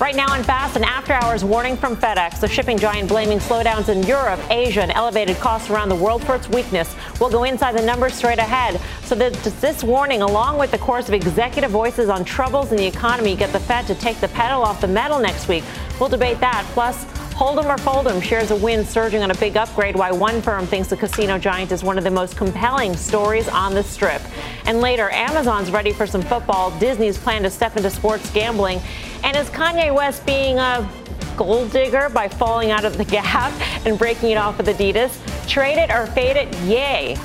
Right now on Fast, an after hours warning from FedEx, the shipping giant blaming slowdowns in Europe, Asia, and elevated costs around the world for its weakness. We'll go inside the numbers straight ahead. So, does this warning, along with the course of executive voices on troubles in the economy, get the Fed to take the pedal off the metal next week? We'll debate that. Plus, Hold'em or Fold'em shares a Wynn surging on a big upgrade, why one firm thinks the casino giant is one of the most compelling stories on the strip. And later, Amazon's ready for some football, Disney's plan to step into sports gambling, and is Kanye West being a gold digger by falling out of the gap and breaking it off with Adidas? Trade it or fade it? Yay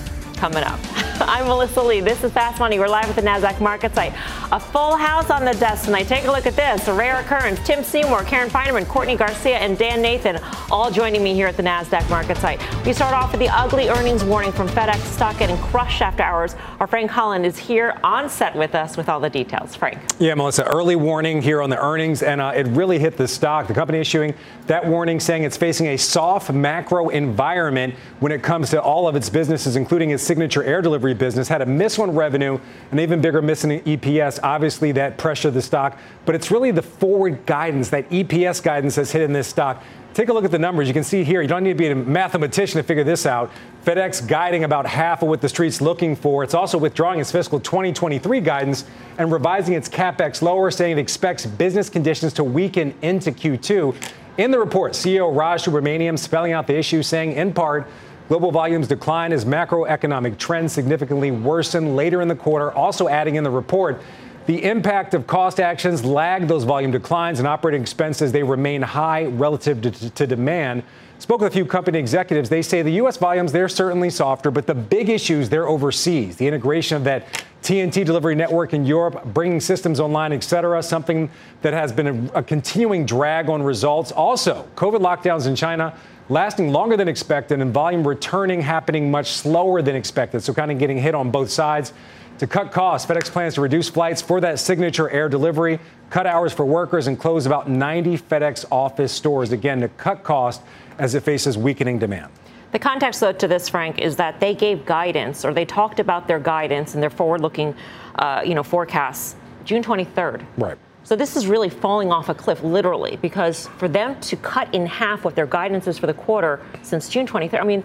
coming up. I'm Melissa Lee. This is Fast Money. We're live at the NASDAQ market site. A full house on the desk tonight. Take a look at this. A rare occurrence. Tim Seymour, Karen Finerman, Courtney Garcia, and Dan Nathan all joining me here at the NASDAQ market site. We start off with the ugly earnings warning from FedEx stock getting crushed after hours. Our Frank Holland is here on set with us with all the details. Frank. Yeah, Melissa, early warning here on the earnings, and uh, it really hit the stock. The company issuing that warning saying it's facing a soft macro environment when it comes to all of its businesses, including its signature air delivery business, had a miss on revenue, an even bigger miss in EPS. Obviously, that pressured the stock, but it's really the forward guidance, that EPS guidance that's hit in this stock. Take a look at the numbers. You can see here, you don't need to be a mathematician to figure this out. FedEx guiding about half of what the street's looking for. It's also withdrawing its fiscal 2023 guidance and revising its capex lower, saying it expects business conditions to weaken into Q2. In the report, CEO Raj Subramaniam spelling out the issue, saying in part, Global volumes decline as macroeconomic trends significantly worsen later in the quarter. Also adding in the report, the impact of cost actions lag those volume declines and operating expenses. They remain high relative to, to, demand. Spoke with a few company executives. They say the U.S. volumes, they're certainly softer, but the big issues, they're overseas. The integration of that TNT delivery network in Europe, bringing systems online, et cetera, something that has been a, a continuing drag on results. Also, COVID lockdowns in China lasting longer than expected and volume returning happening much slower than expected. So kind of getting hit on both sides. To cut costs, FedEx plans to reduce flights for that signature air delivery, cut hours for workers, and close about 90 FedEx office stores, again, to cut costs as it faces weakening demand. The context, though, to this, Frank, is that they gave guidance, or they talked about their guidance and their forward-looking, uh, you know, forecasts June 23rd. Right. So this is really falling off a cliff, literally, because for them to cut in half what their guidance is for the quarter since June 23rd, I mean,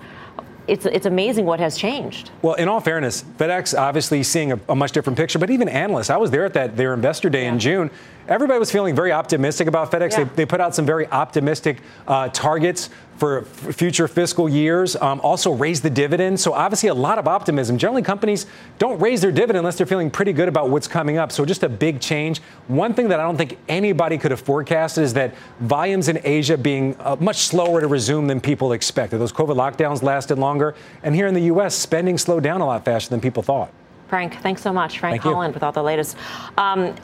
it's, it's amazing what has changed. Well, in all fairness, FedEx obviously seeing a, a much different picture, but even analysts, I was there at that their investor day yeah. in June. Everybody was feeling very optimistic about FedEx. Yeah. They, they, put out some very optimistic uh, targets for future fiscal years. Um, also raise the dividend. So obviously a lot of optimism. Generally, companies don't raise their dividend unless they're feeling pretty good about what's coming up. So just a big change. One thing that I don't think anybody could have forecasted is that volumes in Asia being uh, much slower to resume than people expected. Those COVID lockdowns lasted longer, and here in the U.S., spending slowed down a lot faster than people thought. Frank, thanks so much. Frank Thank Holland with all the latest. Um,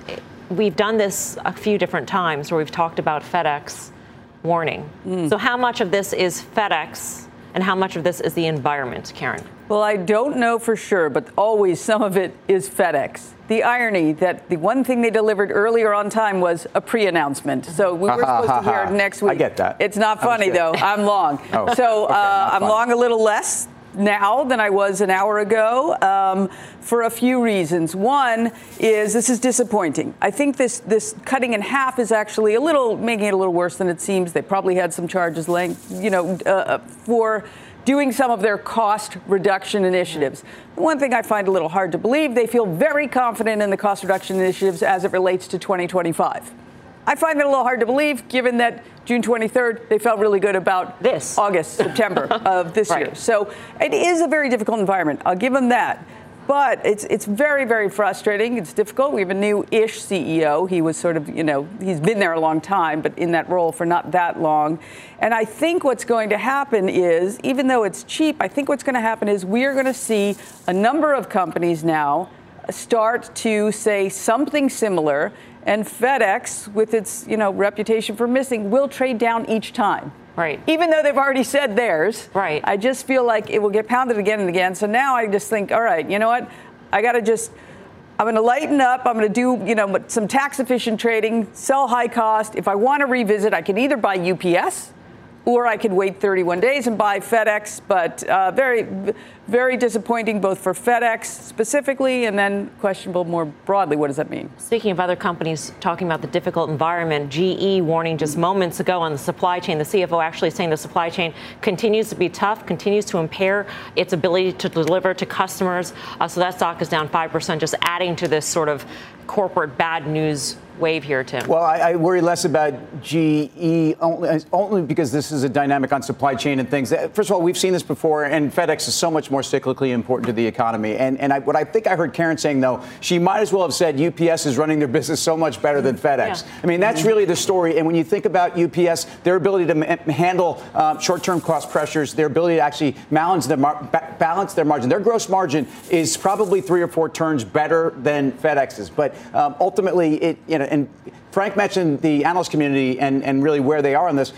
we've done this a few different times where we've talked about FedEx warning. Mm. So, how much of this is FedEx and how much of this is the environment, Karen? Well, I don't know for sure, but always some of it is FedEx. The irony that the one thing they delivered earlier on time was a pre-announcement. So we were supposed to hear it next week. I get that. It's not funny though. I'm long. oh, so okay, uh, I'm long a little less now than I was an hour ago um, for a few reasons. One is this is disappointing. I think this this cutting in half is actually a little making it a little worse than it seems. They probably had some charges, laying, you know, uh, uh, for doing some of their cost reduction initiatives. One thing I find a little hard to believe, they feel very confident in the cost reduction initiatives as it relates to 2025. I find that a little hard to believe, given that June 23rd, they felt really good about this August, September of this right. year. So it is a very difficult environment. I'll give them that. But it's it's very very frustrating. It's difficult. We have a new-ish CEO. He was sort of you know he's been there a long time, but in that role for not that long. And I think what's going to happen is, even though it's cheap, I think what's going to happen is we are going to see a number of companies now start to say something similar and FedEx, with its you know reputation for missing, will trade down each time. Right. Even though they've already said theirs. Right. I just feel like it will get pounded again and again. So now I just think, all right, you know what? I got to just. I'm going to lighten up. I'm going to do, you know, some tax efficient trading, sell high cost. If I want to revisit, I can either buy UPS or I could wait 31 days and buy FedEx. But uh, very, very disappointing both for FedEx specifically and then questionable more broadly. What does that mean? Speaking of other companies talking about the difficult environment, GE warning just moments ago on the supply chain. The CFO actually saying the supply chain continues to be tough, continues to impair its ability to deliver to customers. Uh, so that stock is down 5%, just adding to this sort of corporate bad news wave here, Tim? Well, I, I, worry less about GE only, only because this is a dynamic on supply chain and things. First of all, we've seen this before, and FedEx is so much more cyclically important to the economy. And, and I, what I think I heard Karen saying, though, she might as well have said UPS is running their business so much better than FedEx. Yeah. I mean, that's mm-hmm. really the story. And when you think about UPS, their ability to ma- handle uh, short-term cost pressures, their ability to actually balance their, mar- balance their margin, their gross margin is probably three or four turns better than FedEx's. But um, ultimately, it you know and Frank mentioned the analyst community and, and really where they are on this.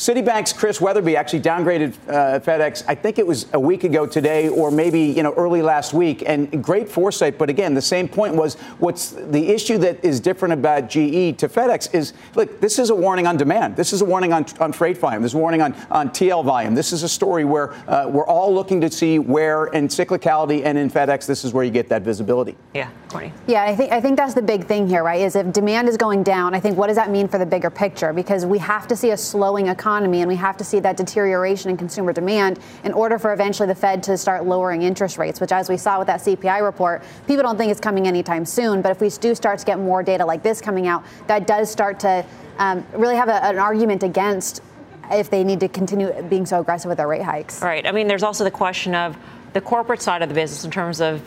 Citibank's Chris Wetherbee actually downgraded uh, FedEx. I think it was a week ago today, or maybe you know early last week. And great foresight. But again, the same point was what's the issue that is different about GE to FedEx is look, this is a warning on demand. This is a warning on, on freight volume. This is a warning on, on TL volume. This is a story where uh, we're all looking to see where in cyclicality and in FedEx, this is where you get that visibility. Yeah, Courtney. Yeah, I think I think that's the big thing here, right? Is if demand is going down, I think what does that mean for the bigger picture? Because we have to see a slowing economy economy, and we have to see that deterioration in consumer demand in order for eventually the Fed to start lowering interest rates, which, as we saw with that CPI report, people don't think it's coming anytime soon. But if we do start to get more data like this coming out, that does start to um, really have a, an argument against if they need to continue being so aggressive with their rate hikes. Right. I mean, there's also the question of the corporate side of the business in terms of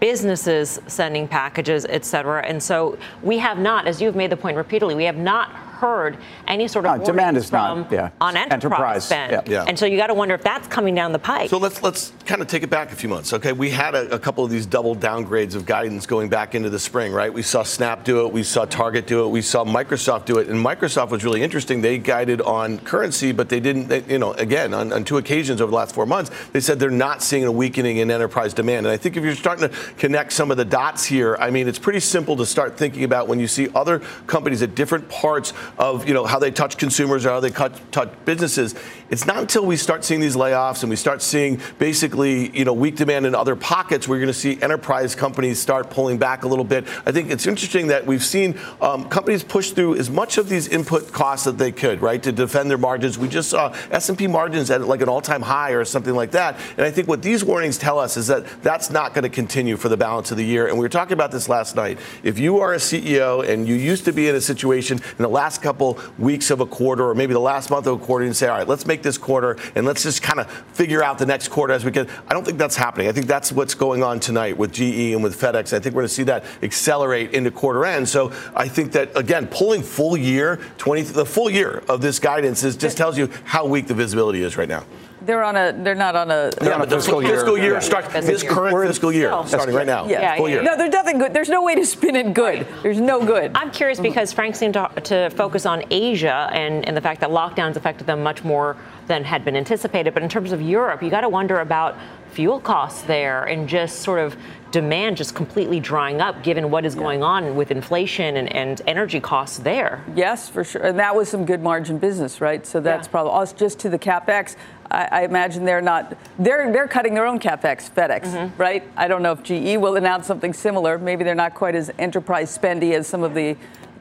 businesses sending packages, et cetera. And so we have not, as you've made the point repeatedly, we have not heard any sort of no, demand is from not yeah. on enterprise, enterprise. spend. Yeah. yeah. And so you got to wonder if that's coming down the pipe. So let's let's kind of take it back a few months. Okay, we had a, a, couple of these double downgrades of guidance going back into the spring, right? We saw Snap do it, we saw Target do it, we saw Microsoft do it, and Microsoft was really interesting. They guided on currency, but they didn't. They, you know, again, on, on two occasions over the last four months, they said they're not seeing a weakening in enterprise demand. And I think if you're starting to connect some of the dots here, I mean, it's pretty simple to start thinking about when you see other companies at different parts of you know how they touch consumers or how they cut, touch businesses. It's not until we start seeing these layoffs and we start seeing basically, you know, weak demand in other pockets you're going to see enterprise companies start pulling back a little bit. I think it's interesting that we've seen um, companies push through as much of these input costs that they could, right, to defend their margins. We just saw S&P margins at like an all-time high or something like that. And I think what these warnings tell us is that that's not going to continue for the balance of the year. And we were talking about this last night. If you are a CEO and you used to be in a situation in the last couple weeks weeks of a quarter or maybe the last month of a quarter and say, all right, let's make this quarter and let's just kind of figure out the next quarter as we can. I don't think that's happening. I think that's what's going on tonight with GE and with FedEx. I think we're going to see that accelerate into quarter end. So I think that, again, pulling full year, 20, the full year of this guidance is just tells you how weak the visibility is right now. They're on a. They're not on a. They're on a fiscal year. Fiscal year. Yeah. Start, this current fiscal year starting right now. Yeah. Full year. No, there's nothing good. There's no way to spin it good. There's no good. I'm curious because Frank seemed to, to focus on Asia and, and the fact that lockdowns affected them much more than had been anticipated. But in terms of Europe, you got to wonder about fuel costs there and just sort of demand just completely drying up given what is yeah. going on with inflation and, and, energy costs there. Yes, for sure. And that was some good margin business, right? So that's yeah. probably us just to the capex. I, I, imagine they're not they're they're cutting their own capex, FedEx, mm-hmm. right? I don't know if GE will announce something similar. Maybe they're not quite as enterprise spendy as some of the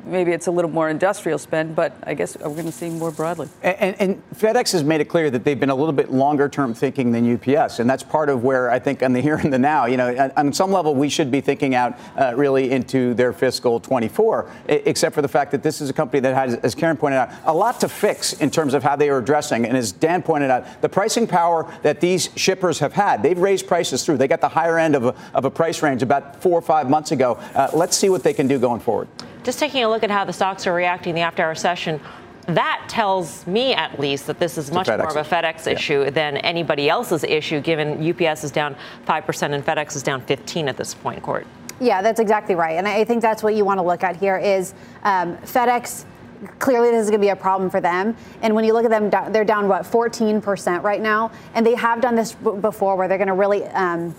maybe it's a little more industrial spend, but I guess we're going to see more broadly. And, and, FedEx has made it clear that they've been a little bit longer term thinking than UPS, and that's part of where I think on the here and the now, you know, on some level we should be thinking out uh, really into their fiscal 24, except for the fact that this is a company that has, as Karen pointed out, a lot to fix in terms of how they are addressing. And as Dan pointed out, the pricing power that these shippers have had, they've raised prices through. They got the higher end of a, of a price range about four or five months ago. Uh, let's see what they can do going forward just taking a look at how the stocks are reacting the after hour session, that tells me at least that this is much more of a FedEx yeah. issue than anybody else's issue, given UPS is down 5% and FedEx is down 15 at this point, Court. Yeah, that's exactly right. And I think that's what you want to look at here is um, FedEx clearly this is going to be a problem for them. And when you look at them, they're down what 14% right now, and they have done this before, where they're going to really um,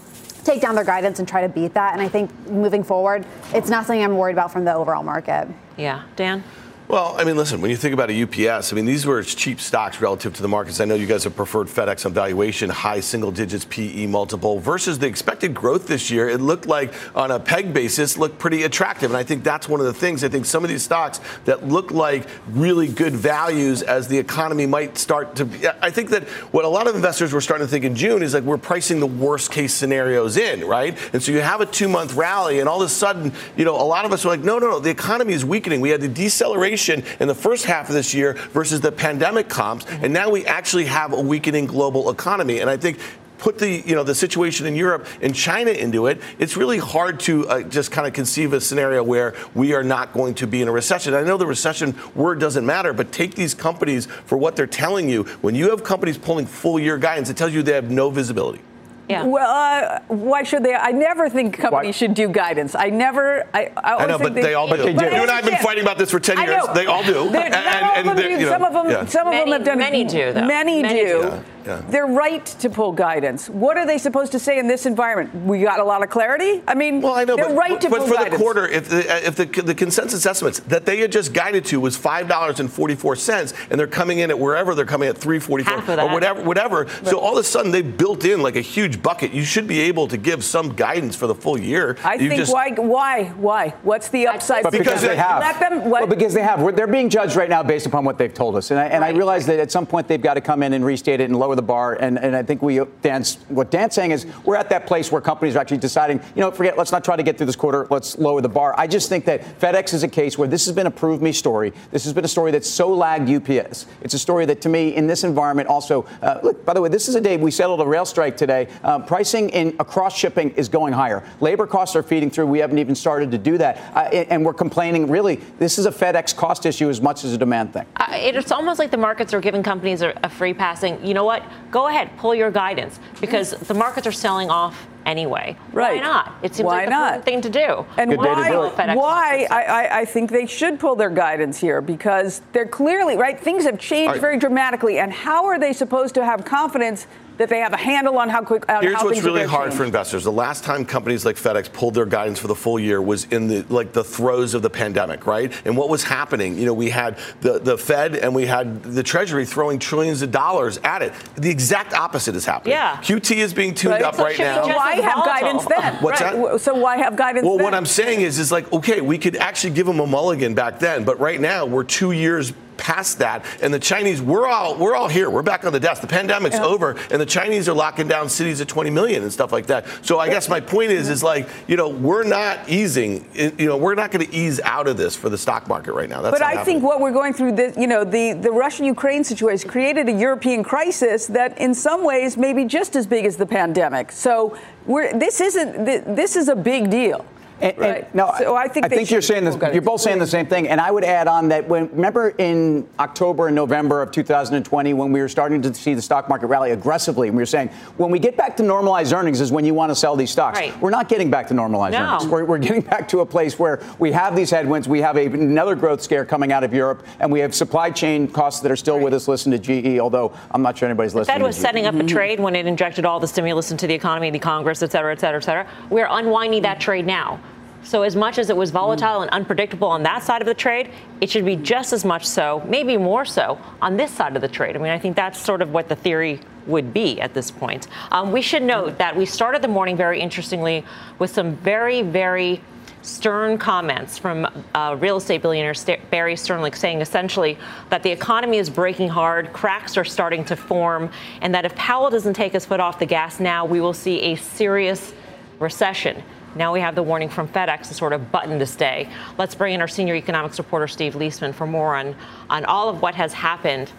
take down their guidance and try to beat that. And I think moving forward, it's not something I'm worried about from the overall market. Yeah, Dan. Well, I mean, listen, when you think about a UPS, I mean, these were cheap stocks relative to the markets. I know you guys have preferred FedEx on valuation, high single digits PE multiple versus the expected growth this year. It looked like on a peg basis looked pretty attractive. And I think that's one of the things. I think some of these stocks that look like really good values as the economy might start to. I think that what a lot of investors were starting to think in June is like we're pricing the worst case scenarios in, right? And so you have a two month rally, and all of a sudden, you know, a lot of us are like, no, no, no, the economy is weakening. We had the deceleration in the first half of this year versus the pandemic comps, and now we actually have a weakening global economy. And I think put the you know the situation in Europe and China into it, it's really hard to uh, just kind of conceive a scenario where we are not going to be in a recession. I know the recession word doesn't matter, but take these companies for what they're telling you. When you have companies pulling full year guidance, it tells you they have no visibility. Yeah. Well, uh, why should they? I never think companies why? should do guidance. I never. I, I, I know, but they, they, all do. But you and I have been fighting about this for ten years. They all do. And, and, and, you know, some of them. Yeah. Some of many, them have done. Many do. Though. Many, many do. do. Yeah. They're right to pull guidance. What are they supposed to say in this environment? We got a lot of clarity. I mean, well, I know, they're but, right to but pull guidance. But for guidance. the quarter, if the, if the, the consensus estimates that they had just guided to was five dollars and forty four cents, and they're coming in at wherever they're coming at three forty four or whatever, whatever. Right. So all of a sudden they built in like a huge bucket. You should be able to give some guidance for the full year. I you think just, why why why? What's the upside? But because, they have. Let them, well, because they have. They're being judged right now based upon what they've told us, and I, and right. I realize that at some point they've got to come in and restate it and lower the bar, and, and I think we Dan's what Dan's saying is we're at that place where companies are actually deciding, you know, forget, let's not try to get through this quarter, let's lower the bar. I just think that FedEx is a case where this has been a prove me story. This has been a story that's so lagged UPS. It's a story that to me in this environment also. Uh, look, by the way, this is a day we settled a rail strike today. Uh, pricing in across shipping is going higher. Labor costs are feeding through. We haven't even started to do that, uh, and we're complaining. Really, this is a FedEx cost issue as much as a demand thing. It's almost like the markets are giving companies a, a free passing. You know what? Go ahead, pull your guidance because the markets are selling off anyway. Right. Why not? It seems why like not? thing to do. And Good why, why I, I, think they should pull their guidance here because they're clearly, right, things have changed right. very dramatically. And how are they supposed to have confidence that they have a handle on how quick. Uh, on Here's how what's really hard change. for investors. The last time companies like FedEx pulled their guidance for the full year was in the like the throes of the pandemic, right? And what was happening? You know, we had the the Fed and we had the Treasury throwing trillions of dollars at it. The exact opposite is happening. Yeah. QT is being tuned right. up so right now. So why have guidance then? What's right. that? So why have guidance? Well, then? what I'm saying is, is like okay, we could actually give them a mulligan back then, but right now we're two years past that. And the Chinese, we're all we're all here. We're back on the desk. The pandemic's yeah. over, and the Chinese are locking down cities at 20 million and stuff like that. So I guess my point is, is like you know we're not easing. You know we're not going to ease out of this for the stock market right now. That's but I happening. think what we're going through, this, you know, the the Russian-Ukraine situation created a European crisis that, in some ways, may be just as big as the pandemic. So we're this isn't this is a big deal. And, right. And, no, so I think, I think you're saying this. You're both saying the same thing. And I would add on that when remember in October and November of 2020 when we were starting to see the stock market rally aggressively, and we were saying when we get back to normalized earnings is when you want to sell these stocks. Right. We're not getting back to normalized no. earnings. We're, we're, getting back to a place where we have these headwinds. We have a, another growth scare coming out of Europe, and we have supply chain costs that are still right. with us. Listen to GE, although I'm not sure anybody's listening. That was setting up a trade when it injected all the stimulus into the economy, the Congress, et cetera, et cetera, et cetera. We're unwinding that trade now. So, as much as it was volatile and unpredictable on that side of the trade, it should be just as much so, maybe more so, on this side of the trade. I mean, I think that's sort of what the theory would be at this point. Um, we should note that we started the morning very interestingly with some very, very stern comments from uh, real estate billionaire Barry Sternlicht saying essentially that the economy is breaking hard, cracks are starting to form, and that if Powell doesn't take his foot off the gas now, we will see a serious recession. Now we have the warning from FedEx to sort of button to stay. Let's bring in our senior economics reporter, Steve Liesman, for more on, on all of what has happened.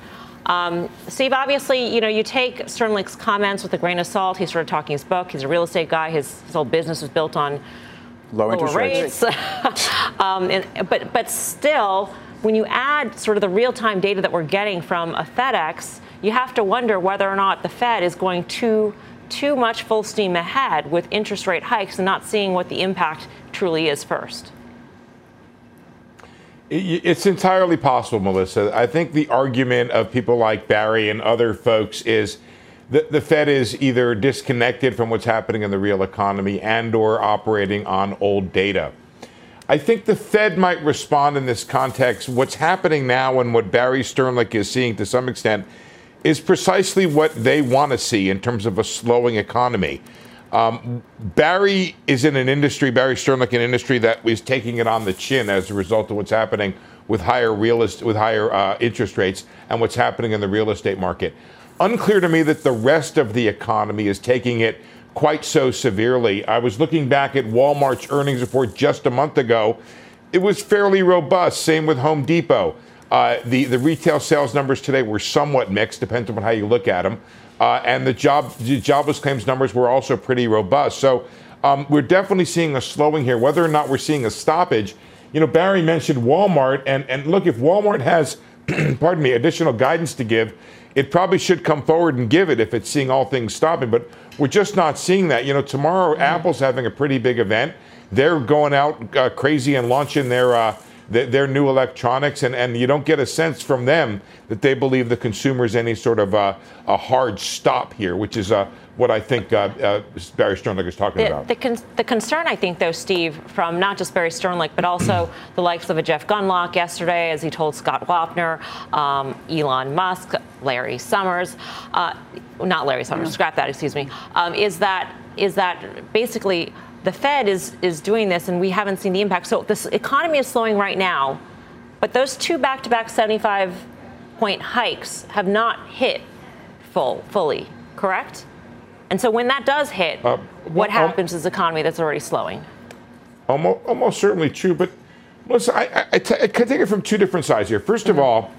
Um, Steve, obviously, you know, you take Sternlicht's comments with a grain of salt. He's sort of talking his book. He's a real estate guy. His, his whole business was built on low interest rates. rates. um, and, but, but still, when you add sort of the real time data that we're getting from a FedEx, you have to wonder whether or not the Fed is going to too much full steam ahead with interest rate hikes and not seeing what the impact truly is first? It's entirely possible, Melissa. I think the argument of people like Barry and other folks is that the Fed is either disconnected from what's happening in the real economy and or operating on old data. I think the Fed might respond in this context. What's happening now and what Barry Sternlicht is seeing to some extent is precisely what they want to see in terms of a slowing economy. Um, Barry is in an industry, Barry Sternlicht, an industry that is taking it on the chin as a result of what's happening with higher realist, with higher uh, interest rates and what's happening in the real estate market. Unclear to me that the rest of the economy is taking it quite so severely. I was looking back at Walmart's earnings report just a month ago. It was fairly robust. Same with Home Depot. Uh, the, the retail sales numbers today were somewhat mixed, depends on how you look at them. Uh, and the, job, the jobless claims numbers were also pretty robust. So um, we're definitely seeing a slowing here. Whether or not we're seeing a stoppage, you know, Barry mentioned Walmart. And, and look, if Walmart has, pardon me, additional guidance to give, it probably should come forward and give it if it's seeing all things stopping. But we're just not seeing that. You know, tomorrow mm-hmm. Apple's having a pretty big event. They're going out uh, crazy and launching their uh, their new electronics, and, and you don't get a sense from them that they believe the consumer is any sort of uh, a hard stop here, which is uh, what I think uh, uh, Barry Sternlicht is talking the, about. The, con- the, concern, I think, though, Steve, from not just Barry Sternlicht, but also the likes of a Jeff Gundlach yesterday, as he told Scott Wapner, um, Elon Musk, Larry Summers, uh, not Larry Summers, scrap that, excuse me, um, is that is that basically the Fed is is doing this, and we haven't seen the impact. So this economy is slowing right now, but those two back-to-back 75 point hikes have not hit full fully, correct? And so when that does hit, uh, what well, happens um, to this economy that's already slowing? Almost, almost certainly true. But listen, I, I, I, t- I can take it from two different sides here. 1st mm-hmm. of all,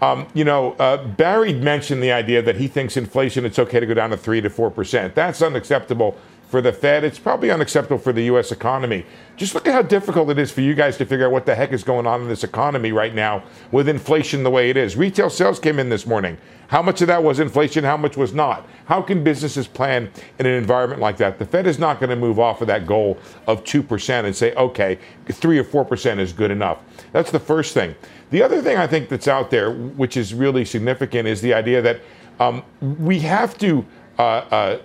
um, you know, uh, Barry mentioned the idea that he thinks inflation, it's okay to go down to 3 to 4%. That's unacceptable for the Fed. It's probably unacceptable for the U.S. economy. Just look at how difficult it is for you guys to figure out what the heck is going on in this economy right now with inflation the way it is. Retail sales came in this morning. How much of that was inflation? How much was not? How can businesses plan in an environment like that? The Fed is not going to move off of that goal of 2% and say, okay, 3 or 4% is good enough. That's the first thing. The other thing I think that's out there, which is really significant, is the idea that um, we have to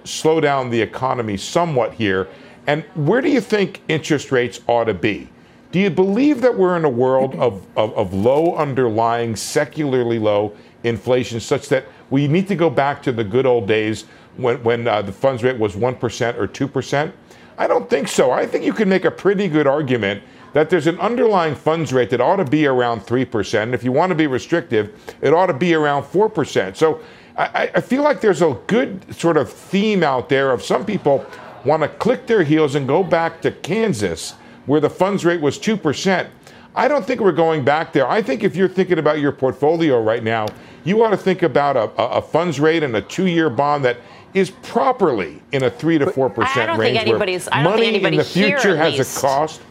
slow down the economy somewhat here. And where do you think interest rates ought to be? Do you believe that we're in a world of, of, of low underlying, secularly low inflation, such that we need to go back to the good old days when, when uh, the funds rate was 1% or 2%? I don't think so. I think you can make a pretty good argument that there's an underlying funds rate that ought to be around 3%. If you want to be restrictive, it ought to be around 4%. So I, I feel like there's a good sort of theme out there of some people want to click their heels and go back to Kansas, where the funds rate was 2%. I don't think we're going back there. I think if you're thinking about your portfolio right now, you ought to think about a, a funds rate and a two year bond that is properly in a 3 to 4% range. I don't think anybody's, I don't money think anybody in the future has a cost.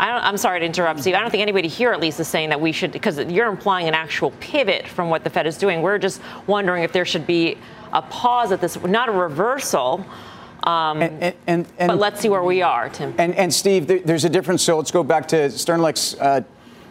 I am sorry to interrupt, Steve. I don't think anybody here, at least, is saying that we should, because you're implying an actual pivot from what the Fed is doing. We're just wondering if there should be a pause at this, not a reversal. Um, and, and, and, but let's see where we are, Tim. And, and Steve, there, there's a difference. So let's go back to Sternlicht's uh,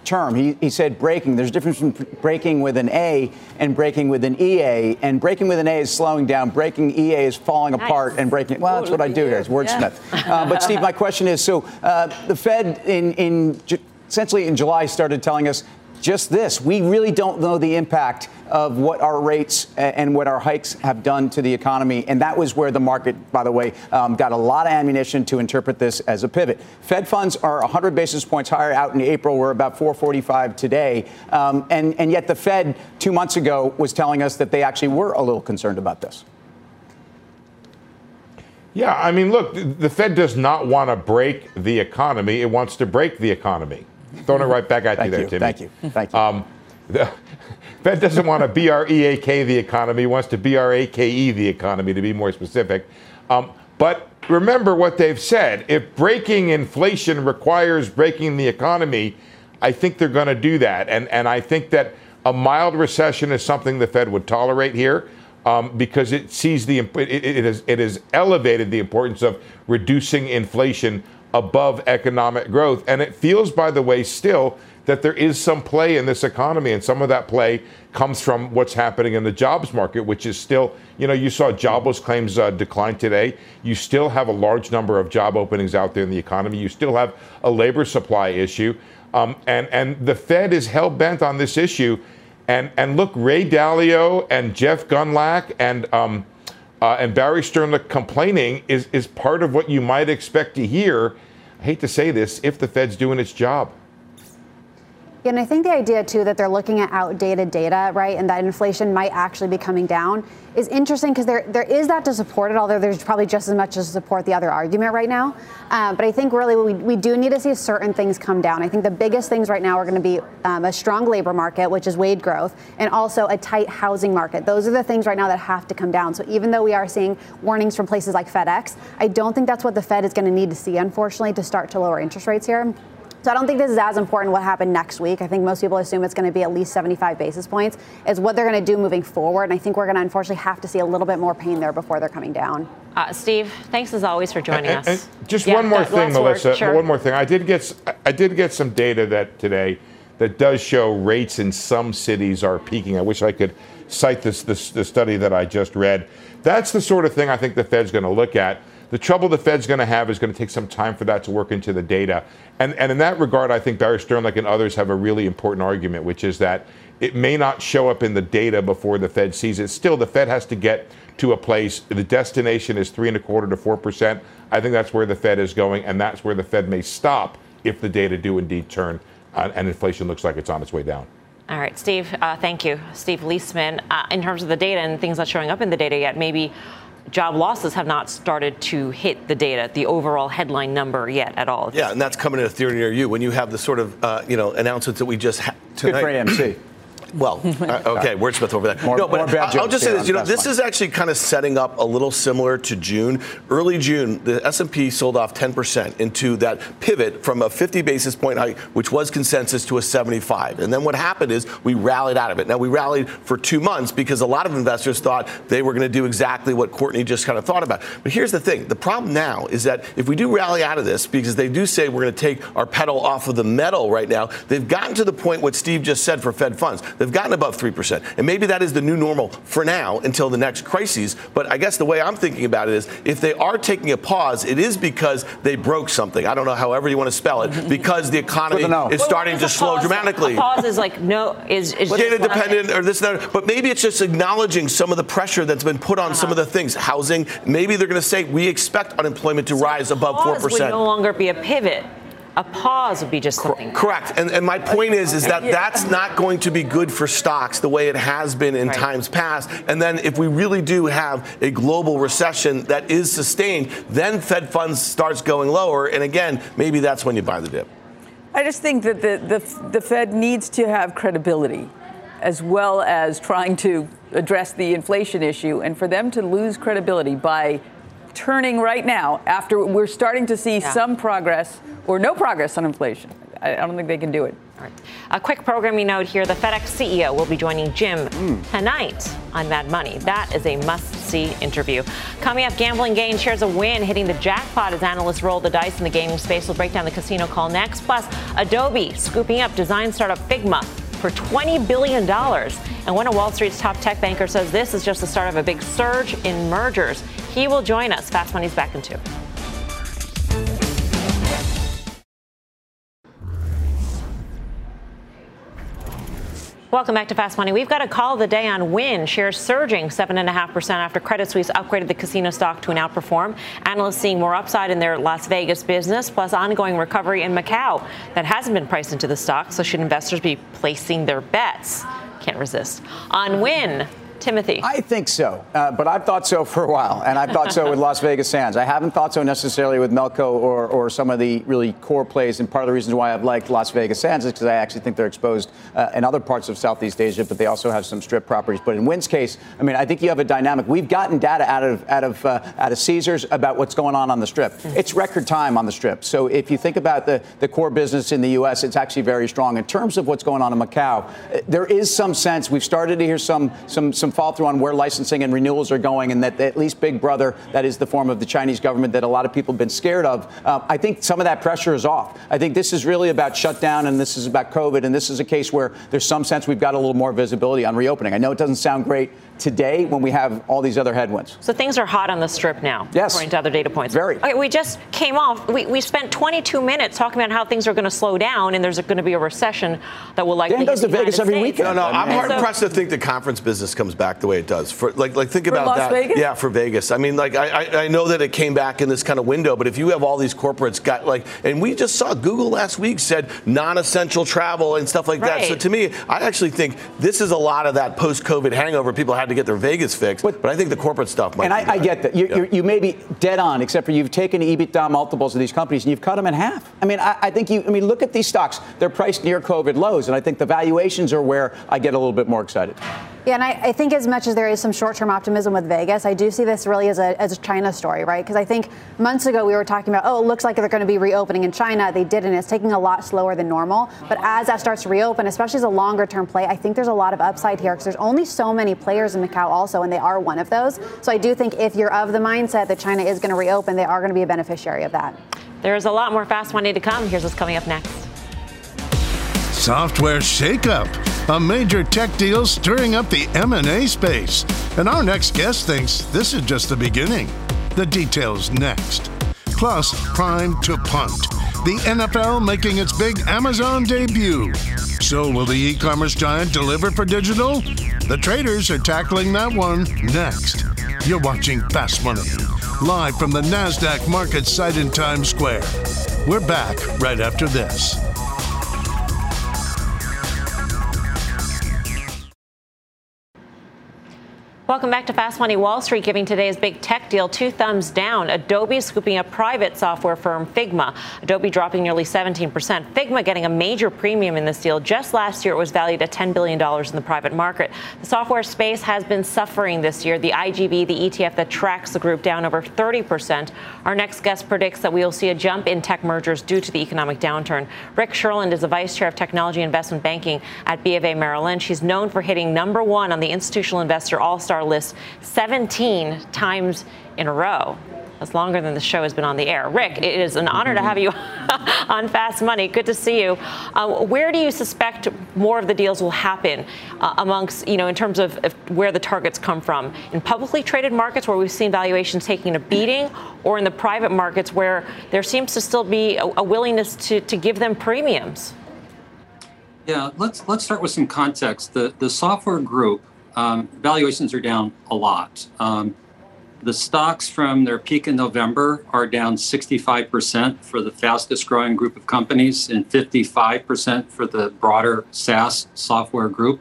term. He, he said breaking. There's a difference between breaking with an A and breaking with an EA. And breaking with an A is slowing down. Breaking EA is falling nice. apart. And breaking, well, that's what I do here. It's wordsmith. Yeah. uh, but Steve, my question is: so uh, the Fed in in essentially in July started telling us just this. We really don't know the impact of what our rates and what our hikes have done to the economy. And that was where the market, by the way, um, got a lot of ammunition to interpret this as a pivot. Fed funds are 100 basis points higher out in April. We're about 445 today. Um, and, and yet the Fed two months ago was telling us that they actually were a little concerned about this. Yeah, I mean, look, the Fed does not want to break the economy. It wants to break the economy. Throwing it right back at you there, Timmy. Thank you. Thank you. Um, the Fed doesn't want to B-R-E-A-K the economy. Wants to B-R-A-K-E the economy, to be more specific. Um, but remember what they've said. If breaking inflation requires breaking the economy, I think they're going to do that. And, and I think that a mild recession is something the Fed would tolerate here. Um, because it sees the it, it, has, it has elevated the importance of reducing inflation above economic growth. And it feels, by the way, still that there is some play in this economy, and some of that play comes from what's happening in the jobs market, which is still, you know, you saw jobless claims uh, decline today. You still have a large number of job openings out there in the economy. You still have a labor supply issue. Um, and, and the Fed is hell bent on this issue. And, and look, Ray Dalio and Jeff Gundlach and, um, uh, and Barry Sternlicht complaining is, is part of what you might expect to hear. I hate to say this, if the Fed's doing its job. And I think the idea too that they're looking at outdated data, right, and that inflation might actually be coming down is interesting because there there is that to support it, although there's probably just as much to support the other argument right now. Um, but I think really we, we do need to see certain things come down. I think the biggest things right now are going to be um, a strong labor market, which is wage growth, and also a tight housing market. Those are the things right now that have to come down. So even though we are seeing warnings from places like FedEx, I don't think that's what the Fed is going to need to see, unfortunately, to start to lower interest rates here. So I don't think this is as important what happened next week. I think most people assume it's going to be at least 75 basis points is what they're going to do moving forward. And I think we're going to unfortunately have to see a little bit more pain there before they're coming down. Uh, Steve, thanks as always for joining and, us. And just yeah, one more thing, Melissa. Sure. One more thing. I did get I did get some data that today that does show rates in some cities are peaking. I wish I could cite this, this the study that I just read. That's the sort of thing I think the Fed's going to look at. The trouble the Fed's going to have is going to take some time for that to work into the data. And, and in that regard, I think Barry Sternlicht and others have a really important argument, which is that it may not show up in the data before the Fed sees it. Still, the Fed has to get to a place. The destination is three and a quarter to four percent. I think that's where the Fed is going, and that's where the Fed may stop if the data do indeed turn uh, and inflation looks like it's on its way down. All right, Steve, uh, thank you. Steve Liesman, uh, in terms of the data and things not showing up in the data yet, maybe job losses have not started to hit the data, the overall headline number yet at all. Yeah, and that's coming in a theory near you when you have the sort of uh, you know announcements that we just had tonight. Good for AMC. Well, uh, okay, wordsmith over there. More, no, but I'll just say this. You know, this is actually kind of setting up a little similar to June. Early June, the S&P sold off 10% into that pivot from a 50 basis point hike, which was consensus, to a 75. And then what happened is we rallied out of it. Now we rallied for two months because a lot of investors thought they were going to do exactly what Courtney just kind of thought about. But here's the thing: the problem now is that if we do rally out of this, because they do say we're going to take our pedal off of the metal right now, they've gotten to the point what Steve just said for Fed funds. They've gotten above 3%. And maybe that is the new normal for now until the next crises. But I guess the way I'm thinking about it is if they are taking a pause, it is because they broke something. I don't know, however you want to spell it, because the economy is well, starting to slow pause? dramatically. A pause is like no, is, is data dependent or this and that. But maybe it's just acknowledging some of the pressure that's been put on uh-huh. some of the things. Housing, maybe they're going to say we expect unemployment to so rise above 4%. Would no longer be a pivot a pause would be just something. Correct. And, and my point is, is that that's not going to be good for stocks the way it has been in right. times past. And then if we really do have a global recession that is sustained, then Fed funds starts going lower. And again, maybe that's when you buy the dip. I just think that the, the, the Fed needs to have credibility as well as trying to address the inflation issue. And for them to lose credibility by turning right now after we're starting to see yeah. some progress or no progress on inflation. I, don't think they can do it. All right. A quick programming note here the FedEx CEO will be joining Jim mm. tonight on Mad Money. That is a must see interview. Coming up, Gambling Gain shares a Wynn, hitting the jackpot as analysts roll the dice in the gaming space. We'll break down the casino call next. Plus, Adobe scooping up design startup Figma for $20 billion. And one of Wall Street's top tech bankers says this is just the start of a big surge in mergers. He will join us. Fast Money's back in two. Welcome back to Fast Money. We've got a call of the day on Wynn. Shares surging 7.5% after Credit Suisse upgraded the casino stock to an outperform. Analysts seeing more upside in their Las Vegas business, plus ongoing recovery in Macau that hasn't been priced into the stock. So, should investors be placing their bets? Can't resist. On Wynn, Timothy? I think so, uh, but I've thought so for a while, and I've thought so with Las Vegas Sands. I haven't thought so necessarily with Melco or, or some of the really core plays, and part of the reasons why I've liked Las Vegas Sands is because I actually think they're exposed uh, in other parts of Southeast Asia, but they also have some strip properties. But in Wynn's case, I mean, I think you have a dynamic. We've gotten data out of out of uh, out of Caesars about what's going on on the Strip. It's record time on the Strip. So if you think about the the core business in the U.S., it's actually very strong. In terms of what's going on in Macau, uh, there is some sense we've started to hear some some some some fall through on where licensing and renewals are going, and that at least Big Brother, that is the form of the Chinese government that a lot of people have been scared of, uh, I think some of that pressure is off. I think this is really about shutdown, and this is about COVID, and this is a case where there's some sense we've got a little more visibility on reopening. I know it doesn't sound great today when we have all these other headwinds. So things are hot on the strip now, yes. according to other data points. Very. Okay, we just came off. We, we spent 22 minutes talking about how things are going to slow down and there's going to be a recession that will likely. Dan does the Vegas States. every weekend. No, no, I'm hard so, pressed to think the conference business comes back the way it does. For like, like think about Las that. Vegas? Yeah, for Vegas. I mean, like I, I, I know that it came back in this kind of window, but if you have all these corporates got like, and we just saw Google last week said non-essential travel and stuff like right. that. So to me, I actually think this is a lot of that post-COVID hangover. People had to get their Vegas fixed, but, but I think the corporate stuff might. And I, I, get that you, yeah. you may be dead on, except for you've taken EBITDA multiples of these companies and you've cut them in half. I mean, I, I think you. I mean, look at these stocks; they're priced near COVID lows, and I think the valuations are where I get a little bit more excited. Yeah, and I, I, think as much as there is some short-term optimism with Vegas, I do see this really as a, as a China story, right? Because I think months ago we were talking about, oh, it looks like they're going to be reopening in China. They didn't. It's taking a lot slower than normal. But as that starts to reopen, especially as a longer-term play, I think there's a lot of upside here because there's only so many players in Macau also, and they are one of those. So I do think if you're of the mindset that China is going to reopen, they are going to be a beneficiary of that. There's a lot more fast money to come. Here's what's coming up next. Software shakeup. A major tech deal stirring up the M&A space. And our next guest thinks this is just the beginning. The details next. Plus, prime to punt. The NFL making its big Amazon debut. So will the e-commerce giant deliver for digital? The traders are tackling that one next. You're watching Fast Money, live from the NASDAQ market site in Times Square. We're back right after this. Welcome back to Fast Money. Wall Street giving today's big tech deal two thumbs down. Adobe scooping up private software firm Figma. Adobe dropping nearly 17%. Figma getting a major premium in this deal. Just last year, it was valued at $10 billion in the private market. The software space has been suffering this year. The IGV, the ETF that tracks the group, down over 30%. Our next guest predicts that we will see a jump in tech mergers due to the economic downturn. Rick Sherlund is the vice chair of technology investment banking at BofA Merrill Lynch. He's known for hitting number one on the institutional investor all star list 17 times in a row. That's longer than the show has been on the air. Rick, it is an honor to have you on Fast Money. Good to see you. Uh, where do you suspect more of the deals will happen uh, amongst, you know, in terms of, of, where the targets come from? In publicly traded markets where we've seen valuations taking a beating, or in the private markets where there seems to still be a, a willingness to, to give them premiums? Yeah, let's let's start with some context. The the software group um, valuations are down a lot. Um, the stocks from their peak in November are down 65% for the fastest growing group of companies and 55% for the broader SaaS software group.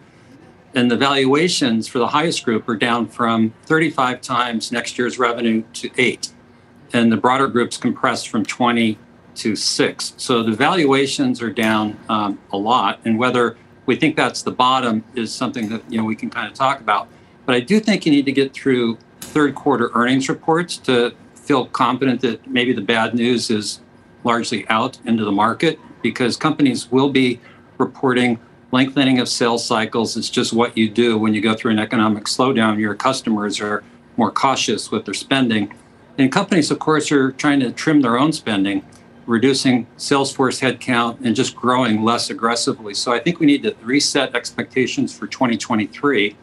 And the valuations for the highest group are down from 35 times next year's revenue to eight. And the broader groups compressed from 20 to six. So the valuations are down um, a lot. And whether we think that's the bottom is something that you know we can kind of talk about. But I do think you need to get through third quarter earnings reports to feel confident that maybe the bad news is largely out into the market because companies will be reporting lengthening of sales cycles. It's just what you do when you go through an economic slowdown. Your customers are more cautious with their spending. And companies, of course, are trying to trim their own spending reducing Salesforce headcount and just growing less aggressively. So I think we need to reset expectations for 2023.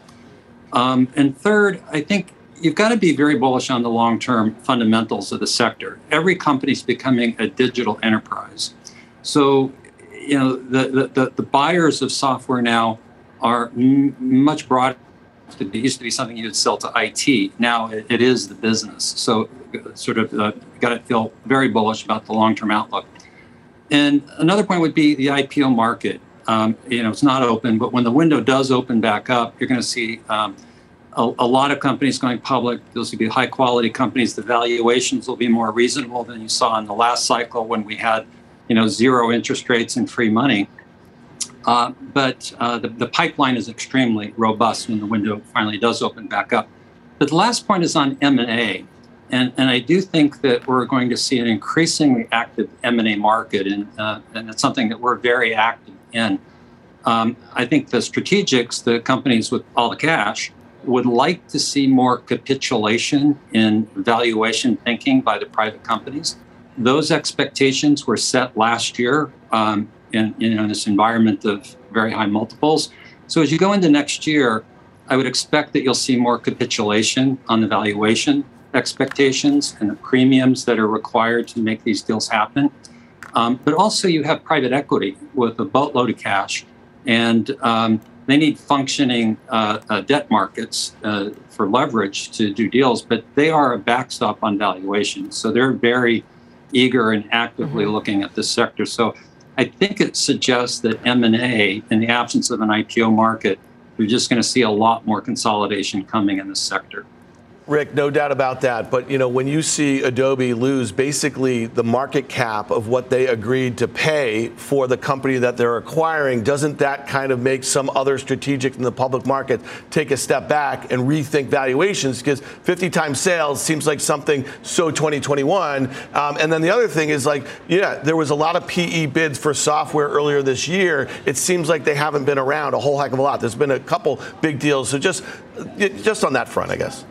Um, and third, I think you've got to be very bullish on the long term fundamentals of the sector. Every company is becoming a digital enterprise. So, you know, the, the, the buyers of software now are m- much broader it used to be something you would sell to IT. Now it, it is the business. So, sort of, uh, got to feel very bullish about the long-term outlook. And another point would be the IPO market. Um, you know, it's not open, but when the window does open back up, you're going to see um, a, a, lot of companies going public. Those will be high-quality companies. The valuations will be more reasonable than you saw in the last cycle when we had, you know, zero interest rates and free money. Uh, but uh, the, the, pipeline is extremely robust when the window finally does open back up. But the last point is on M&A. And, and I do think that we're going to see an increasingly active M&A market, and, uh, and it's something that we're very active in. Um, I think the strategics, the companies with all the cash, would like to see more capitulation in valuation thinking by the private companies. Those expectations were set last year um, in, in this environment of very high multiples. So as you go into next year, I would expect that you'll see more capitulation on the valuation expectations and the premiums that are required to make these deals happen. Um, but also, you have private equity with a boatload of cash, and um, they need functioning uh, uh, debt markets uh, for leverage to do deals. But they are a backstop on valuation, so they're very eager and actively mm-hmm. looking at this sector. So I think it suggests that M&A, in the absence of an IPO market, you're just going to see a lot more consolidation coming in this sector. Rick, no doubt about that. But you know, when you see Adobe lose basically the market cap of what they agreed to pay for the company that they're acquiring, doesn't that kind of make some other strategic in the public market take a step back and rethink valuations? Because 50 times sales seems like something so 2021. Um, and then the other thing is like, yeah, there was a lot of PE bids for software earlier this year. It seems like they haven't been around a whole heck of a lot. There's been a couple big deals. So just, just on that front, I guess.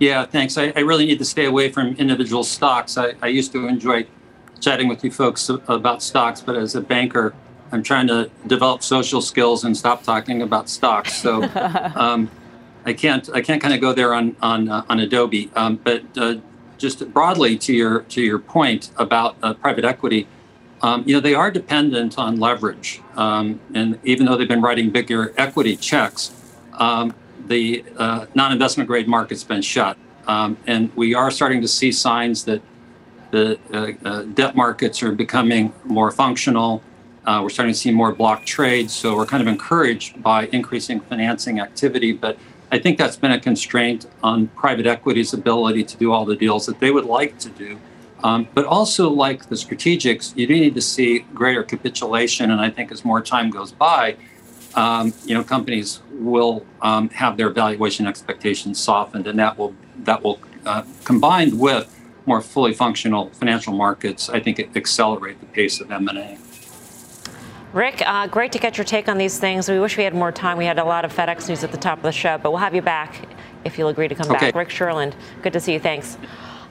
Yeah, thanks. I, I, really need to stay away from individual stocks. I, I, used to enjoy chatting with you folks about stocks, but as a banker, I'm trying to develop social skills and stop talking about stocks. So um, I can't I can't kind of go there on on uh, on Adobe. Um, but uh, just broadly to your to your point about uh, private equity, um, you know they are dependent on leverage, um, and even though they've been writing bigger equity checks. The uh, non-investment grade market's been shut, um, and we are starting to see signs that the uh, uh, debt markets are becoming more functional. Uh, we're starting to see more block trades, so we're kind of encouraged by increasing financing activity. But I think that's been a constraint on private equity's ability to do all the deals that they would like to do. Um, but also, like the strategics, you do need to see greater capitulation. And I think as more time goes by, um, you know, companies will um, have their valuation expectations softened, and that will that will uh, combined with more fully functional financial markets. I think it accelerate the pace of M and A. Rick, uh, great to get your take on these things. We wish we had more time. We had a lot of FedEx news at the top of the show, but we'll have you back if you'll agree to come okay. back. Rick Sherlund, good to see you. Thanks.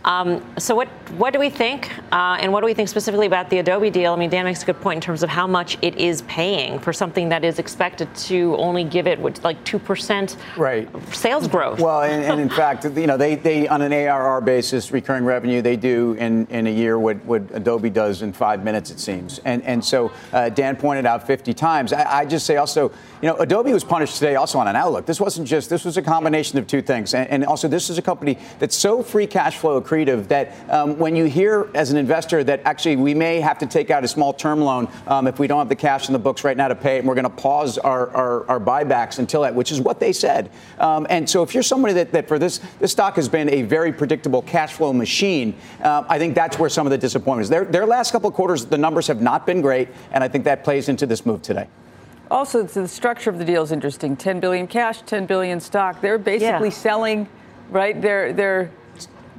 Um, so what what do we think, uh, and what do we think specifically about the Adobe deal? I mean, Dan makes a good point in terms of how much it is paying for something that is expected to only give it what, like two percent right sales growth. Well, and, and, in fact, you know, they, they on an ARR basis, recurring revenue, they do in, in a year what, what Adobe does in five minutes, it seems. And and so uh, Dan pointed out 50 times. I, I, just say also, you know, Adobe was punished today also on an outlook. This wasn't just this was a combination of two things, and, and also this is a company that's so free cash flow accretive that um, when you hear as an investor that actually we may have to take out a small term loan um, if we don't have the cash in the books right now to pay it, and we're going to pause our, our, our, buybacks until that, which is what they said. Um, and so if you're somebody that, that for this, this stock has been a very predictable cash flow machine, uh, I think that's where some of the disappointment is. Their, their last couple of quarters, the numbers have not been great, and I think that plays into this move today. Also, the structure of the deal is interesting. 10 billion cash, 10 billion stock. They're basically yeah. selling, right? They're they're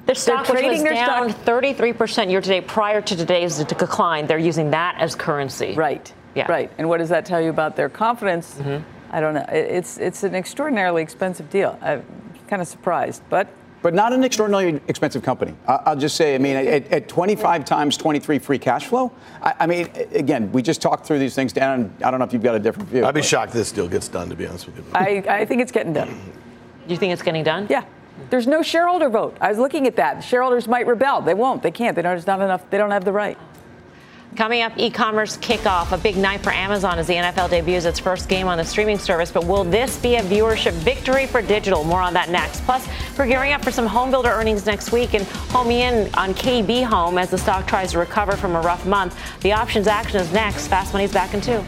their stock was down 33% year to date prior to today's decline. They're using that as currency. Right. Yeah. Right. And what does that tell you about their confidence? Mm-hmm. I don't know. It's it's an extraordinarily expensive deal. I'm kind of surprised, but but not an extraordinarily expensive company. I'll just say, I mean, at, at 25 times 23 free cash flow, I, I, mean, again, we just talked through these things, Dan. I don't know if you've got a different view. I'd be shocked this deal gets done, to be honest with you. I, I think it's getting done. Do you think it's getting done? Yeah. There's no shareholder vote. I was looking at that. Shareholders might rebel. They won't. They can't. They don't, not enough. They don't have the right. Coming up, e-commerce kickoff, a big night for Amazon as the NFL debuts its first game on the streaming service. But will this be a viewership victory for digital? More on that next. Plus, we're gearing up for some home builder earnings next week and home in on KB Home as the stock tries to recover from a rough month. The options action is next. Fast Money's back in two.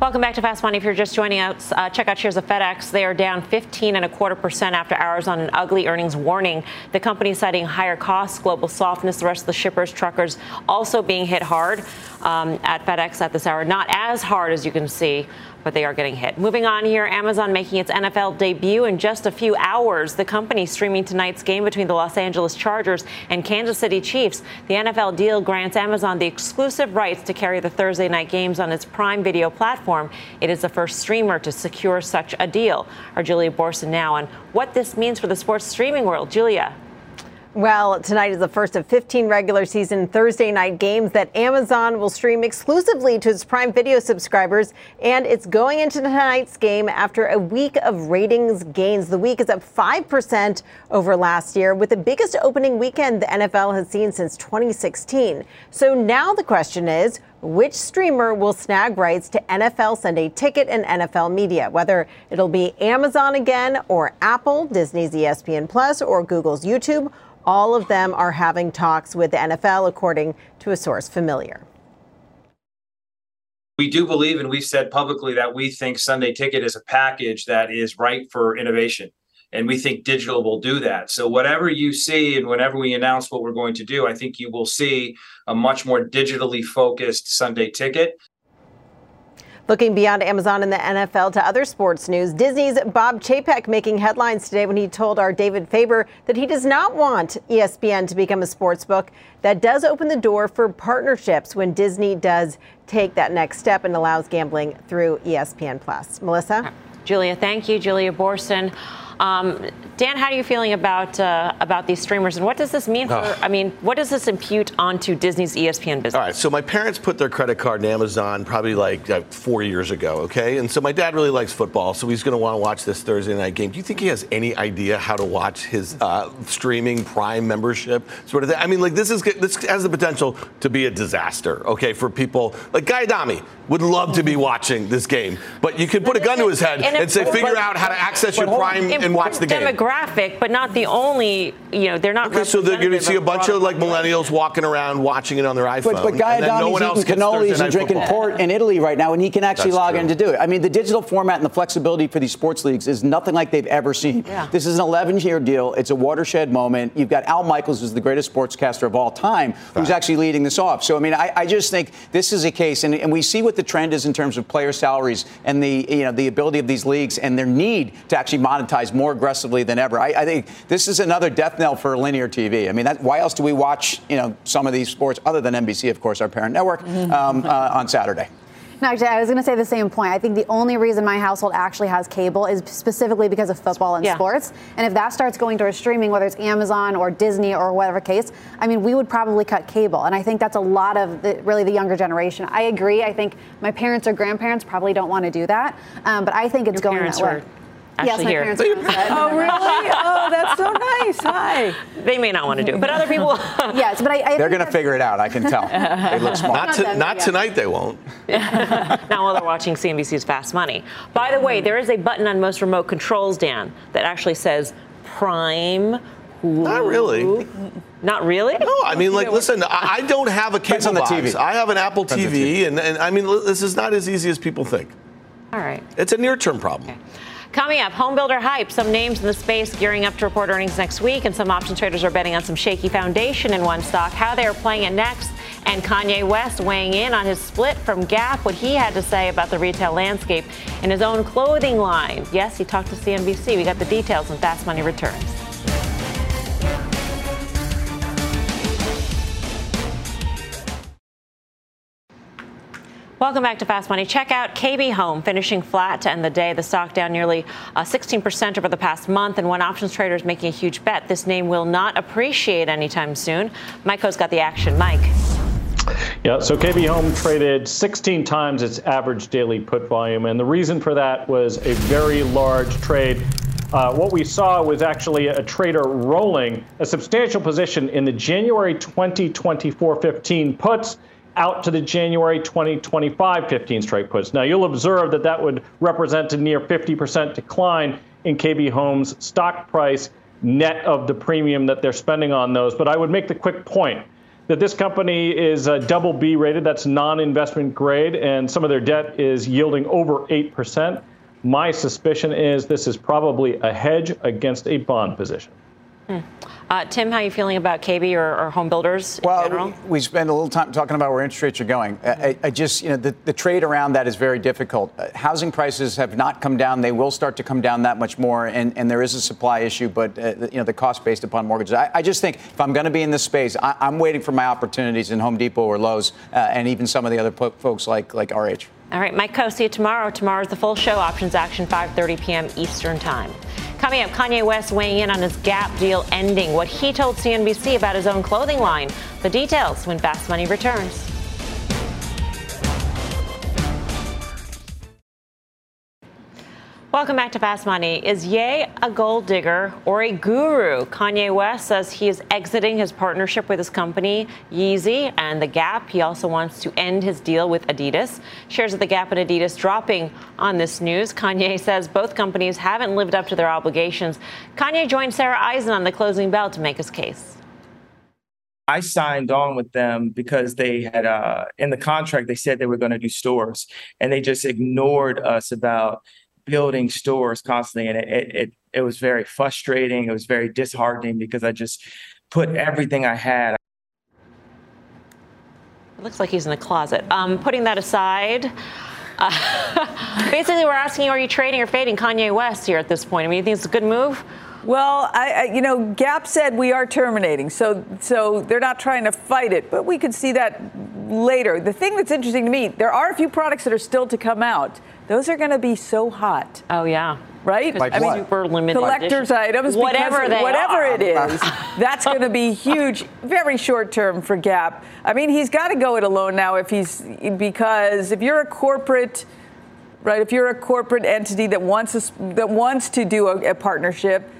Welcome back to Fast Money. If you're just joining us, uh, check out shares of FedEx. They are down 15 and a quarter percent after hours on an ugly earnings warning. The company citing higher costs, global softness. The rest of the shippers, truckers, also being hit hard um, at FedEx at this hour. Not as hard as you can see but they are getting hit. Moving on here, Amazon making its NFL debut in just a few hours. The company streaming tonight's game between the Los Angeles Chargers and Kansas City Chiefs. The NFL deal grants Amazon the exclusive rights to carry the Thursday night games on its Prime Video platform. It is the first streamer to secure such a deal. Our Julia Boorstin now on what this means for the sports streaming world. Julia. Well, tonight is the first of 15 regular season Thursday night games that Amazon will stream exclusively to its Prime Video subscribers. And it's going into tonight's game after a week of ratings gains. The week is up 5% over last year, with the biggest opening weekend the NFL has seen since 2016. So now the question is, which streamer will snag rights to NFL Sunday Ticket and NFL Media, whether it'll be Amazon again or Apple, Disney's ESPN Plus, or Google's YouTube. All of them are having talks with the NFL, according to a source familiar. We do believe, and we've said publicly, that we think Sunday Ticket is a package that is ripe for innovation. And we think digital will do that. So, whatever you see, and whenever we announce what we're going to do, I think you will see a much more digitally focused Sunday Ticket. Looking beyond Amazon and the NFL to other sports news, Disney's Bob Chapek making headlines today when he told our David Faber that he does not want ESPN to become a sports book. That does open the door for partnerships when Disney does take that next step and allows gambling through ESPN Plus. Melissa? Julia, thank you. Julia Boorstin. Um, Dan, how are you feeling about uh, about these streamers, and what does this mean for? Oh. I mean, what does this impute onto Disney's ESPN business? All right, so my parents put their credit card in Amazon probably like uh, four years ago. Okay, and so my dad really likes football, so he's going to want to watch this Thursday night game. Do you think he has any idea how to watch his uh, streaming Prime membership sort of thing? I mean, like this is this has the potential to be a disaster. Okay, for people like Guy Adami would love to be watching this game, but you could put a gun to his head and, and say, figure out how to access your Prime and watch the game. Demographic, but not the only. You know, they're not. Okay, so they're going to see a bunch of like millennials walking around watching it on their iPhone. But, but Guy Adami's no eating cannolis and drinking port in Italy right now, and he can actually That's log true. in to do it. I mean, the digital format and the flexibility for these sports leagues is nothing like they've ever seen. Yeah. This is an 11-year deal. It's a watershed moment. You've got Al Michaels, who's the greatest sportscaster of all time, who's right. actually leading this off. So I mean, I, I just think this is a case, and, and we see what the trend is in terms of player salaries and the you know the ability of these leagues and their need to actually monetize more aggressively than ever. I, I think this is another death knell for linear TV. I mean, that, why else do we watch, you know, some of these sports other than NBC, of course, our parent network, mm-hmm. um, uh, on Saturday? No, actually, I was going to say the same point. I think the only reason my household actually has cable is specifically because of football and yeah. sports. And if that starts going to towards streaming, whether it's Amazon or Disney or whatever case, I mean, we would probably cut cable. And I think that's a lot of the, really the younger generation. I agree. I think my parents or grandparents probably don't want to do that. Um, but I think it's Your going that way actually yes, here. oh, really? Oh, that's so nice. Hi. They may not want to do it, but other people. yes, but I. I They're going to figure it out. I can tell. they look smart. Not, to, not tonight. They won't. not while they're watching CNBC's Fast Money. By the way, there is a button on most remote controls, Dan, that actually says Prime. Not really. Not really? No, I mean, like, listen, I don't have a cable on the box. TV. I have an Apple TV, TV, And, and I mean, this is not as easy as people think. All right. It's a near-term problem. Okay. Coming up, home builder hype. Some names in the space gearing up to report earnings next week, and some option traders are betting on some shaky foundation in one stock. How they are playing it next, and Kanye West weighing in on his split from Gap, what he had to say about the retail landscape in his own clothing line. Yes, he talked to CNBC. We got the details when Fast Money returns. Welcome back to Fast Money. Check out KB Home finishing flat to end the day. The stock down nearly uh, 16% over the past month, and one options trader is making a huge bet. This name will not appreciate anytime soon. Mike's got the action. Mike. Yeah, so KB Home traded 16 times its average daily put volume, and the reason for that was a very large trade. Uh, what we saw was actually a trader rolling a substantial position in the January 2024 15 puts out to the January 2025 15 strike puts. Now, you'll observe that that would represent a near 50% decline in KB Home's stock price net of the premium that they're spending on those. But I would make the quick point that this company is a double B rated, that's non investment grade, and some of their debt is yielding over 8%. My suspicion is this is probably a hedge against a bond position. Hmm. Uh, Tim, how are you feeling about KB or, or home builders in well, general? We, we spend a little time talking about where interest rates are going. I, I, just, you know, the, the, trade around that is very difficult. Uh, housing prices have not come down. They will start to come down that much more, and, and there is a supply issue, but, uh, you know, the cost based upon mortgages. I, I, just think if I'm going to be in this space, I, am waiting for my opportunities in Home Depot or Lowe's, uh, and even some of the other po- folks like, like RH. All right, Mike Khouw, see you tomorrow. Tomorrow's the full show, Options Action, 5.30 p.m. Eastern Time. Coming up, Kanye West weighing in on his Gap deal ending, what he told CNBC about his own clothing line. The details when Fast Money returns. Welcome back to Fast Money. Is Ye a gold digger or a guru? Kanye West says he is exiting his partnership with his company, Yeezy, and The Gap. He also wants to end his deal with Adidas. Shares of The Gap and Adidas dropping on this news. Kanye says both companies haven't lived up to their obligations. Kanye joined Sarah Eisen on the closing bell to make his case. I signed on with them because they had uh, in the contract they said they were going to do stores, and they just ignored us about building stores constantly, and it, it it was very frustrating. It was very disheartening because I just put everything I had. It looks like he's in the closet. Um, putting that aside. Uh, basically, we're asking you, are you trading or fading Kanye West here at this point? I mean, you think it's a good move? Well, I, I, you know, Gap said we are terminating, so so they're not trying to fight it, but we could see that later. The thing that's interesting to me, there are a few products that are still to come out. Those are going to be so hot. Oh yeah. Right? Like I what? mean, super limited collector's edition. items, Whatever they whatever are. it is, that's going to be huge. Very short term for Gap. I mean, he's got to go it alone now if he's because if you're a corporate, right? If you're a corporate entity that wants a, that wants to do a, a partnership,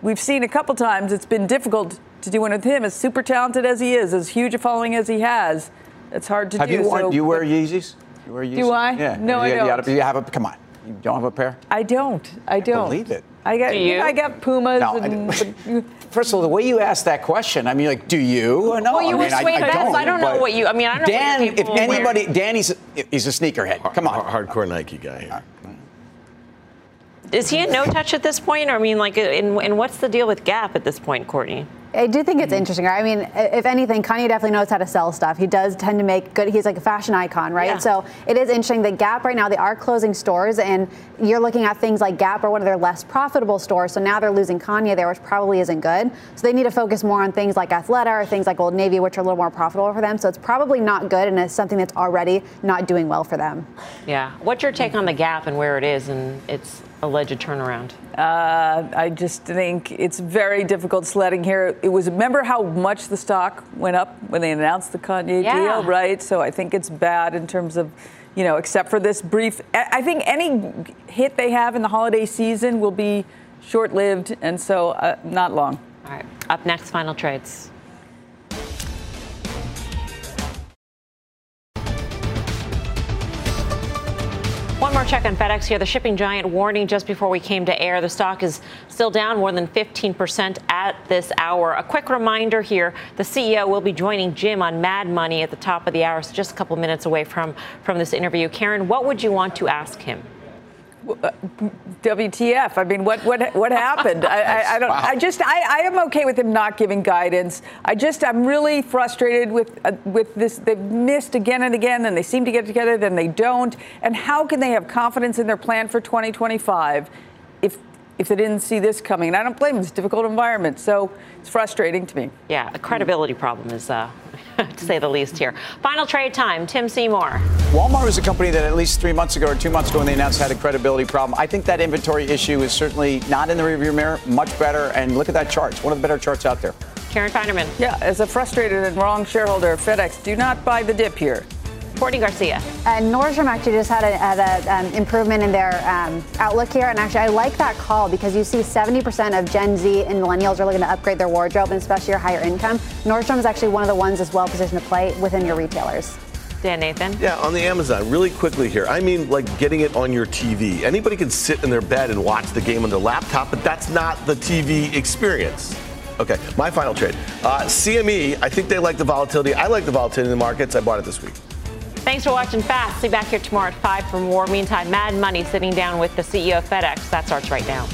we've seen a couple times it's been difficult to do one with him. As super talented as he is, as huge a following as he has, it's hard to Have do. you worn, so, do you wear Yeezys? You wear Yeezys? Do I? Yeah. No, I don't. You, gotta, you have a, come on. You don't have a pair? I don't. I don't Believe it. I got. Do you? I got Pumas. No, I and, First of all, the way you asked that question, I mean, like, do you? No, Well, you I were mean, I, swayed I back, don't. I don't know what you- I mean, I don't know what Dan, if capable of anybody, Danny's, he's a sneakerhead. Come on. Hardcore Nike guy here. Is he in no touch at this point? Or I mean, like, in, and what's the deal with Gap at this point, Courtney? I do think it's mm. interesting. right? I mean, if anything, Kanye definitely knows how to sell stuff. He does tend to make good. He's like a fashion icon, right? Yeah. So it is interesting that Gap right now they are closing stores, and you're looking at things like Gap or one of their less profitable stores. So now they're losing Kanye there, which probably isn't good. So they need to focus more on things like Athleta or things like Old Navy, which are a little more profitable for them. So it's probably not good, and it's something that's already not doing well for them. Yeah. What's your take on the Gap and where it is and its alleged turnaround? uh, I just think it's very difficult sledding here. It was. Remember how much the stock went up when they announced the Kanye Yeah. deal, right? So I think it's bad in terms of. You know, except for this brief, I think any hit they have in the holiday season will be short-lived, and so uh, not long. All right. Up next, final trades. One more check on FedEx here. The shipping giant warning just before we came to air. The stock is still down more than 15% at this hour. A quick reminder here the CEO will be joining Jim on Mad Money at the top of the hour, so just a couple minutes away from, from this interview. Karen, what would you want to ask him? WTF? I mean, what what what happened? I, I, I don't. I just I, I am okay with him not giving guidance. I just I'm really frustrated with uh, with this. They've missed again and again, and they seem to get together, then they don't. And how can they have confidence in their plan for 2025 if if they didn't see this coming? And I don't blame them. It's a difficult environment, so it's frustrating to me. Yeah, a credibility problem is, uh, to say the least here. Final trade time. Tim Seymour. Walmart was a company that at least three months ago or two months ago when they announced had a credibility problem. I think that inventory issue is certainly not in the rearview mirror, much better. And look at that chart. It's one of the better charts out there. Karen Finerman. Yeah, as a frustrated and wrong shareholder of FedEx, do not buy the dip here. Courtney Garcia. Uh, Nordstrom actually just had a, had a um, improvement in their um, outlook here, and actually I like that call because you see 70% of Gen Z and millennials are looking to upgrade their wardrobe, and especially your higher income. Nordstrom is actually one of the ones that's well positioned to play within your retailers. Dan Nathan. Yeah, on the Amazon, really quickly here. I mean, like getting it on your TV. Anybody can sit in their bed and watch the game on their laptop, but that's not the TV experience. Okay, my final trade. Uh, CME, I think they like the volatility. I like the volatility in the markets. I bought it this week. Thanks for watching Fast. See back here tomorrow at 5 for more. Meantime, Mad Money sitting down with the CEO of FedEx. That starts right now.